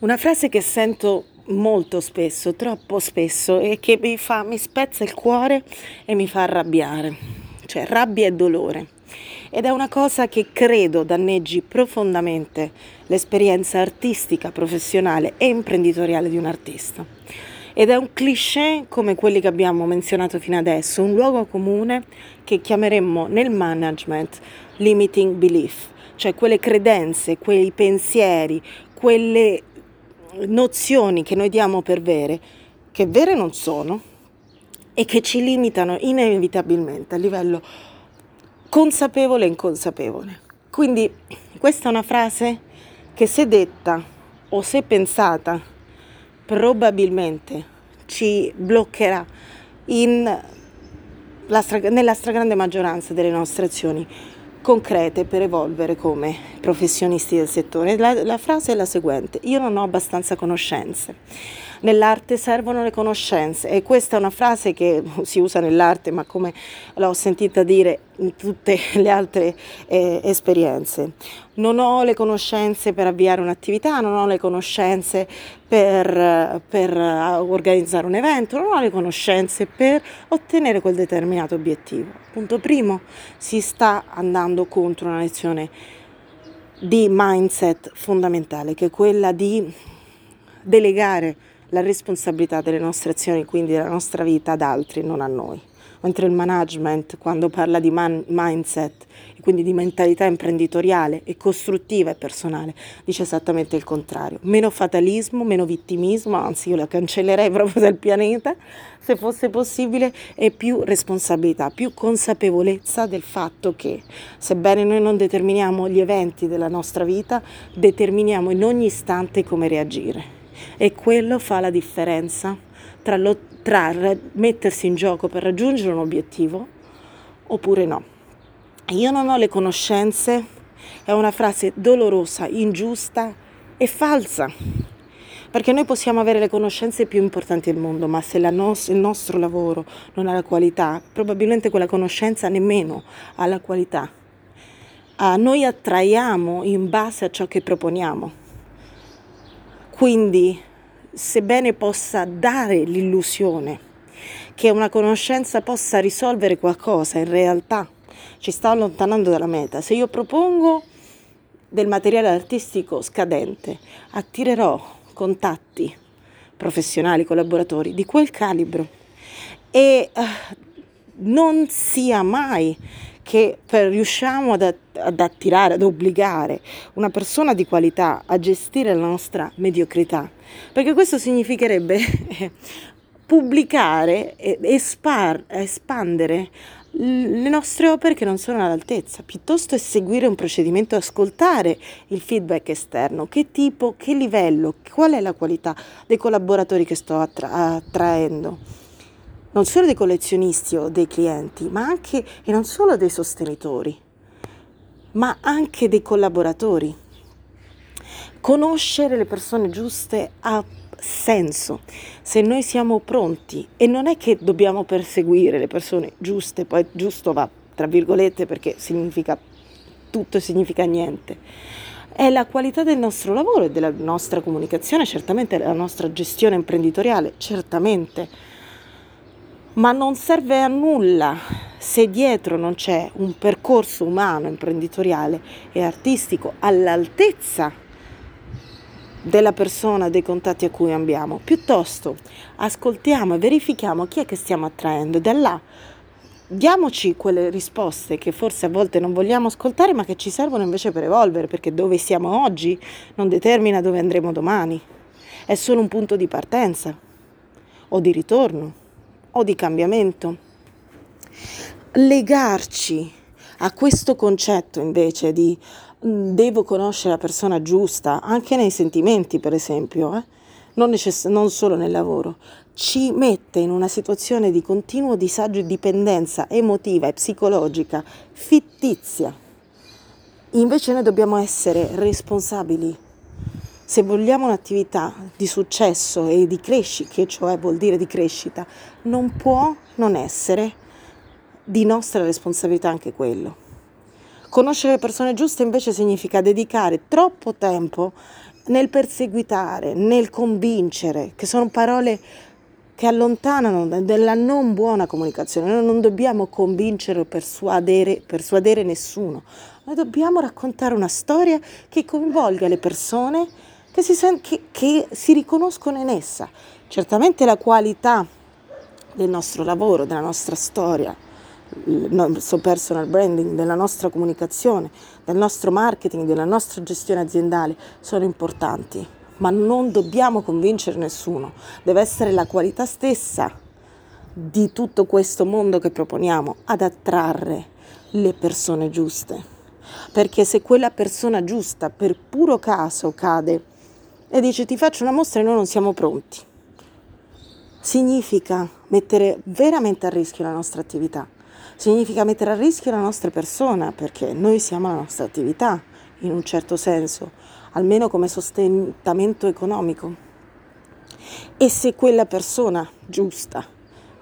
Una frase che sento molto spesso, troppo spesso, e che mi, fa, mi spezza il cuore e mi fa arrabbiare, cioè rabbia e dolore. Ed è una cosa che credo danneggi profondamente l'esperienza artistica, professionale e imprenditoriale di un artista. Ed è un cliché come quelli che abbiamo menzionato fino adesso, un luogo comune che chiameremmo nel management limiting belief, cioè quelle credenze, quei pensieri, quelle nozioni che noi diamo per vere, che vere non sono e che ci limitano inevitabilmente a livello consapevole e inconsapevole. Quindi questa è una frase che se detta o se pensata probabilmente ci bloccherà stra- nella stragrande maggioranza delle nostre azioni concrete per evolvere come professionisti del settore. La, la, frase è la seguente, io non ho abbastanza conoscenze. Nell'arte servono le conoscenze e questa è una frase che si usa nell'arte ma come l'ho sentita dire in tutte le altre eh, esperienze. Non ho le conoscenze per avviare un'attività, non ho le conoscenze per, per organizzare un evento, non ho le conoscenze per ottenere quel determinato obiettivo. Punto primo, si sta andando contro una lezione di mindset fondamentale, che è quella di delegare la responsabilità delle nostre azioni, quindi della nostra vita, ad altri, non a noi mentre il management, quando parla di man- mindset, e quindi di mentalità imprenditoriale e costruttiva e personale, dice esattamente il contrario. Meno fatalismo, meno vittimismo, anzi io la cancellerei proprio dal pianeta, se fosse possibile, e più responsabilità, più consapevolezza del fatto che, sebbene noi non determiniamo gli eventi della nostra vita, determiniamo in ogni istante come reagire. E quello fa la differenza tra, lo, tra mettersi in gioco per raggiungere un obiettivo oppure no. Io non ho le conoscenze è una frase dolorosa, ingiusta e falsa. Perché noi possiamo avere le conoscenze più importanti del mondo, ma se nos- il nostro lavoro non ha la qualità, probabilmente quella conoscenza nemmeno ha la qualità. Uh, noi attraiamo in base a ciò che proponiamo. Quindi sebbene possa dare l'illusione che una conoscenza possa risolvere qualcosa, in realtà ci sta allontanando dalla meta. Se io propongo del materiale artistico scadente, attirerò contatti professionali, collaboratori di quel calibro e uh, non sia mai che riusciamo ad, ad attirare, ad obbligare una persona di qualità a gestire la nostra mediocrità, perché questo significherebbe pubblicare e espar- espandere le nostre opere che non sono all'altezza, piuttosto è seguire un procedimento, ascoltare il feedback esterno, che tipo, che livello, qual è la qualità dei collaboratori che sto attra- attraendo non solo dei collezionisti o dei clienti, ma anche e non solo dei sostenitori, ma anche dei collaboratori. Conoscere le persone giuste ha senso se noi siamo pronti e non è che dobbiamo perseguire le persone giuste, poi giusto va tra virgolette perché significa tutto e significa niente. È la qualità del nostro lavoro e della nostra comunicazione, certamente della nostra gestione imprenditoriale, certamente ma non serve a nulla se dietro non c'è un percorso umano, imprenditoriale e artistico all'altezza della persona, dei contatti a cui abbiamo. Piuttosto ascoltiamo e verifichiamo chi è che stiamo attraendo. E da là diamoci quelle risposte che forse a volte non vogliamo ascoltare ma che ci servono invece per evolvere, perché dove siamo oggi non determina dove andremo domani, è solo un punto di partenza o di ritorno o di cambiamento. Legarci a questo concetto invece di mm, devo conoscere la persona giusta, anche nei sentimenti per esempio, eh? non, necess- non solo nel lavoro, ci mette in una situazione di continuo disagio e dipendenza emotiva e psicologica fittizia. Invece noi dobbiamo essere responsabili se vogliamo un'attività di successo e di crescita, che cioè vuol dire di crescita, non può non essere di nostra responsabilità anche quello. Conoscere le persone giuste invece significa dedicare troppo tempo nel perseguitare, nel convincere, che sono parole che allontanano dalla non buona comunicazione. Noi non dobbiamo convincere o persuadere, persuadere nessuno, noi dobbiamo raccontare una storia che coinvolga le persone che si, sen- che, che si riconoscono in essa. Certamente la qualità del nostro lavoro, della nostra storia, il nostro personal branding, della nostra comunicazione, del nostro marketing, della nostra gestione aziendale sono importanti, ma non dobbiamo convincere nessuno, deve essere la qualità stessa di tutto questo mondo che proponiamo ad attrarre le persone giuste. Perché se quella persona giusta per puro caso cade e dice ti faccio una mostra e noi non siamo pronti, significa mettere veramente a rischio la nostra attività, significa mettere a rischio la nostra persona perché noi siamo la nostra attività in un certo senso almeno come sostentamento economico. E se quella persona giusta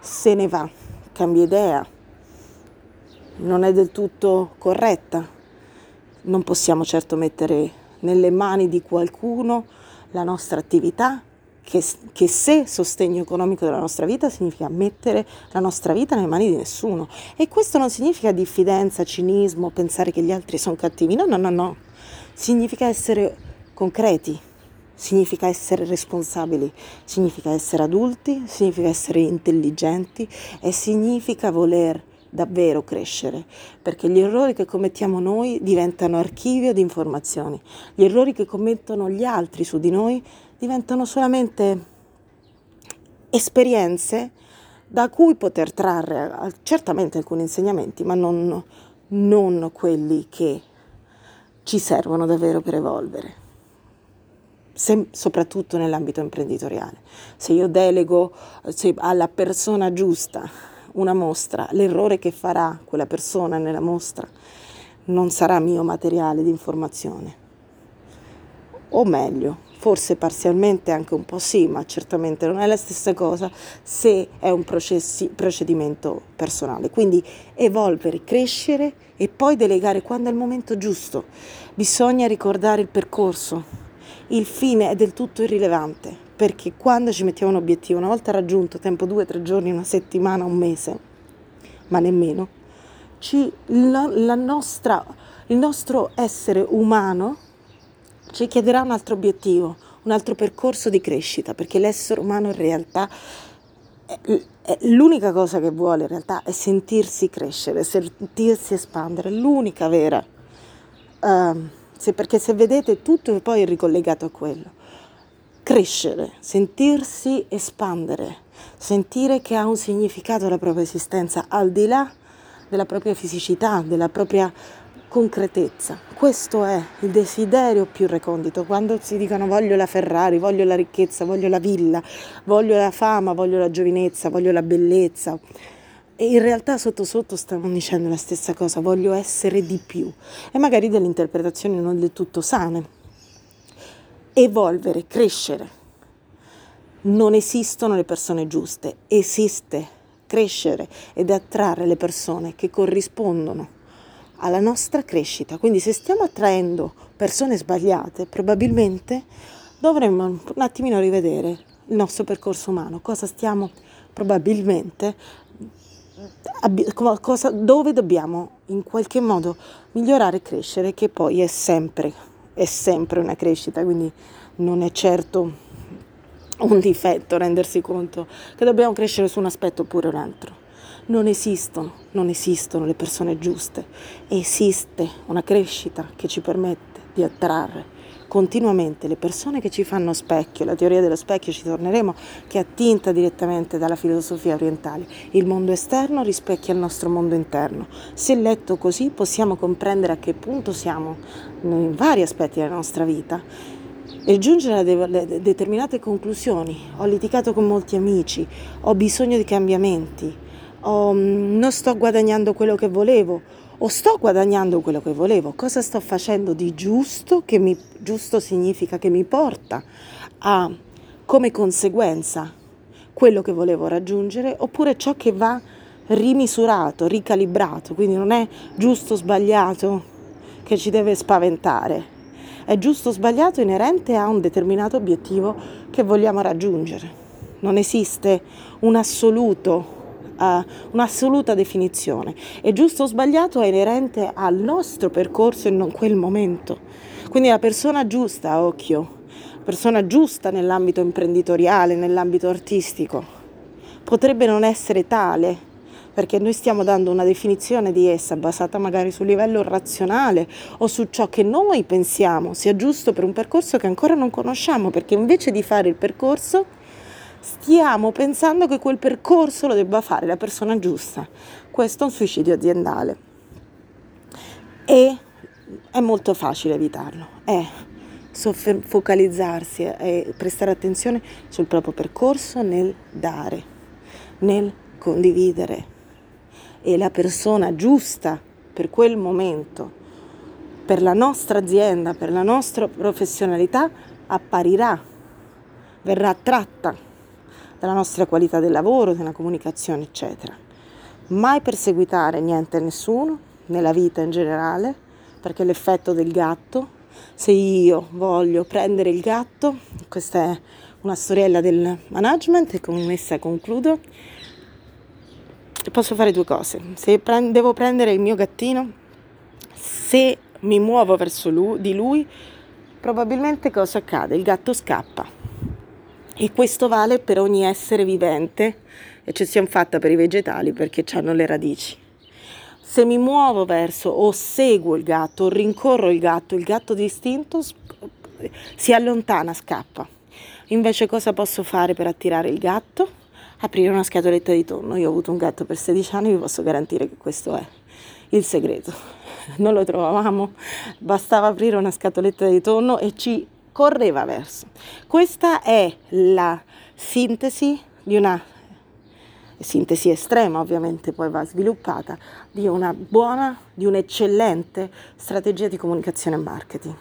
se ne va, cambia idea, non è del tutto corretta, non possiamo certo mettere nelle mani di qualcuno la nostra attività, che, che, se sostegno economico della nostra vita significa mettere la nostra vita nelle mani di nessuno. E questo non significa diffidenza, cinismo, pensare che gli altri sono cattivi, no, no, no, no significa essere concreti, significa essere responsabili, significa essere adulti, significa essere intelligenti e significa voler davvero crescere, perché gli errori che commettiamo noi diventano archivio di informazioni, gli errori che commettono gli altri su di noi diventano solamente esperienze da cui poter trarre certamente alcuni insegnamenti, ma non, non quelli che ci servono davvero per evolvere, Se, soprattutto nell'ambito imprenditoriale. Se io delego se alla persona giusta una mostra, l'errore che farà quella persona nella mostra non sarà mio materiale di informazione. O meglio, forse parzialmente anche un po' sì, ma certamente non è la stessa cosa se è un processi, procedimento personale. Quindi evolvere, crescere e poi delegare quando è il momento giusto. Bisogna ricordare il percorso. Il fine è del tutto irrilevante perché quando ci mettiamo un obiettivo, una volta raggiunto, tempo due, tre giorni, una settimana, un mese, ma nemmeno, ci, la, la nostra, il nostro essere umano ci chiederà un altro obiettivo, un altro percorso di crescita, perché l'essere umano in realtà l'unica cosa che vuole in realtà è sentirsi crescere, sentirsi espandere, l'unica vera. Uh, se, perché se vedete tutto poi è ricollegato a quello. Crescere, sentirsi espandere, sentire che ha un significato la propria esistenza al di là della propria fisicità, della propria concretezza. Questo è il desiderio più recondito. Quando si dicono voglio la Ferrari, voglio la ricchezza, voglio la villa, voglio la fama, voglio la giovinezza, voglio la bellezza. E in realtà sotto sotto stanno dicendo la stessa cosa, voglio essere di più. E magari delle interpretazioni non del tutto sane. Evolvere, crescere. Non esistono le persone giuste, esiste crescere ed attrarre le persone che corrispondono alla nostra crescita. Quindi se stiamo attraendo persone sbagliate, probabilmente dovremmo un attimino rivedere il nostro percorso umano, cosa stiamo probabilmente cosa, dove dobbiamo in qualche modo migliorare e crescere, che poi è sempre, è sempre una crescita, quindi non è certo un difetto rendersi conto che dobbiamo crescere su un aspetto oppure un altro. Non esistono, non esistono le persone giuste, esiste una crescita che ci permette di attrarre continuamente le persone che ci fanno specchio, la teoria dello specchio ci torneremo, che è attinta direttamente dalla filosofia orientale. Il mondo esterno rispecchia il nostro mondo interno. Se letto così possiamo comprendere a che punto siamo in vari aspetti della nostra vita e giungere a de- determinate conclusioni. Ho litigato con molti amici, ho bisogno di cambiamenti o mm, non sto guadagnando quello che volevo o sto guadagnando quello che volevo, cosa sto facendo di giusto, che mi, giusto significa che mi porta a come conseguenza quello che volevo raggiungere, oppure ciò che va rimisurato, ricalibrato, quindi non è giusto o sbagliato che ci deve spaventare, È giusto o sbagliato inerente a un determinato obiettivo che vogliamo raggiungere. Non esiste un assoluto uh, un'assoluta definizione. È giusto o sbagliato è inerente al nostro percorso e non quel momento. Quindi la persona giusta, occhio, persona giusta nell'ambito imprenditoriale, nell'ambito artistico, potrebbe non essere tale perché noi stiamo dando una definizione di essa basata magari sul livello razionale o su ciò che noi pensiamo sia giusto per un percorso che ancora non conosciamo, perché invece di fare il percorso stiamo pensando che quel percorso lo debba fare la persona giusta. Questo è un suicidio aziendale e è molto facile evitarlo. È soffer- focalizzarsi e prestare attenzione sul proprio percorso nel dare, nel condividere e la persona giusta per quel momento, per la nostra azienda, per la nostra professionalità, apparirà, verrà attratta dalla nostra qualità del lavoro, della comunicazione, eccetera. Mai perseguitare niente a nessuno, nella vita in generale, perché l'effetto del gatto, se io voglio prendere il gatto, questa è una storiella del management e con essa concludo, posso fare due cose. Se pre- devo prendere il mio gattino, se mi muovo verso lui, di lui, probabilmente cosa accade? Il gatto scappa. E questo vale per ogni essere vivente, eccezione fatta per i vegetali perché hanno le radici. Se mi muovo verso o seguo il gatto o rincorro il gatto, il gatto distinto si allontana, scappa. Invece cosa posso fare per attirare il gatto? aprire una scatoletta di tonno. Io ho avuto un gatto per 16 anni, vi posso garantire che questo è il segreto. Non lo trovavamo, bastava aprire una scatoletta di tonno e ci correva verso. Questa è la sintesi di una sintesi estrema ovviamente poi va sviluppata di una buona, di un'eccellente strategia di comunicazione e marketing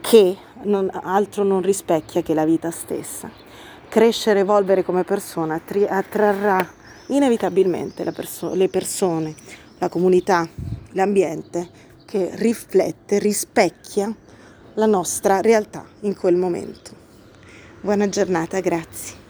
che non, altro non rispecchia che la vita stessa crescere, evolvere come persona attrarrà inevitabilmente perso- le persone, la comunità, l'ambiente che riflette, rispecchia la nostra realtà in quel momento. Buona giornata, grazie.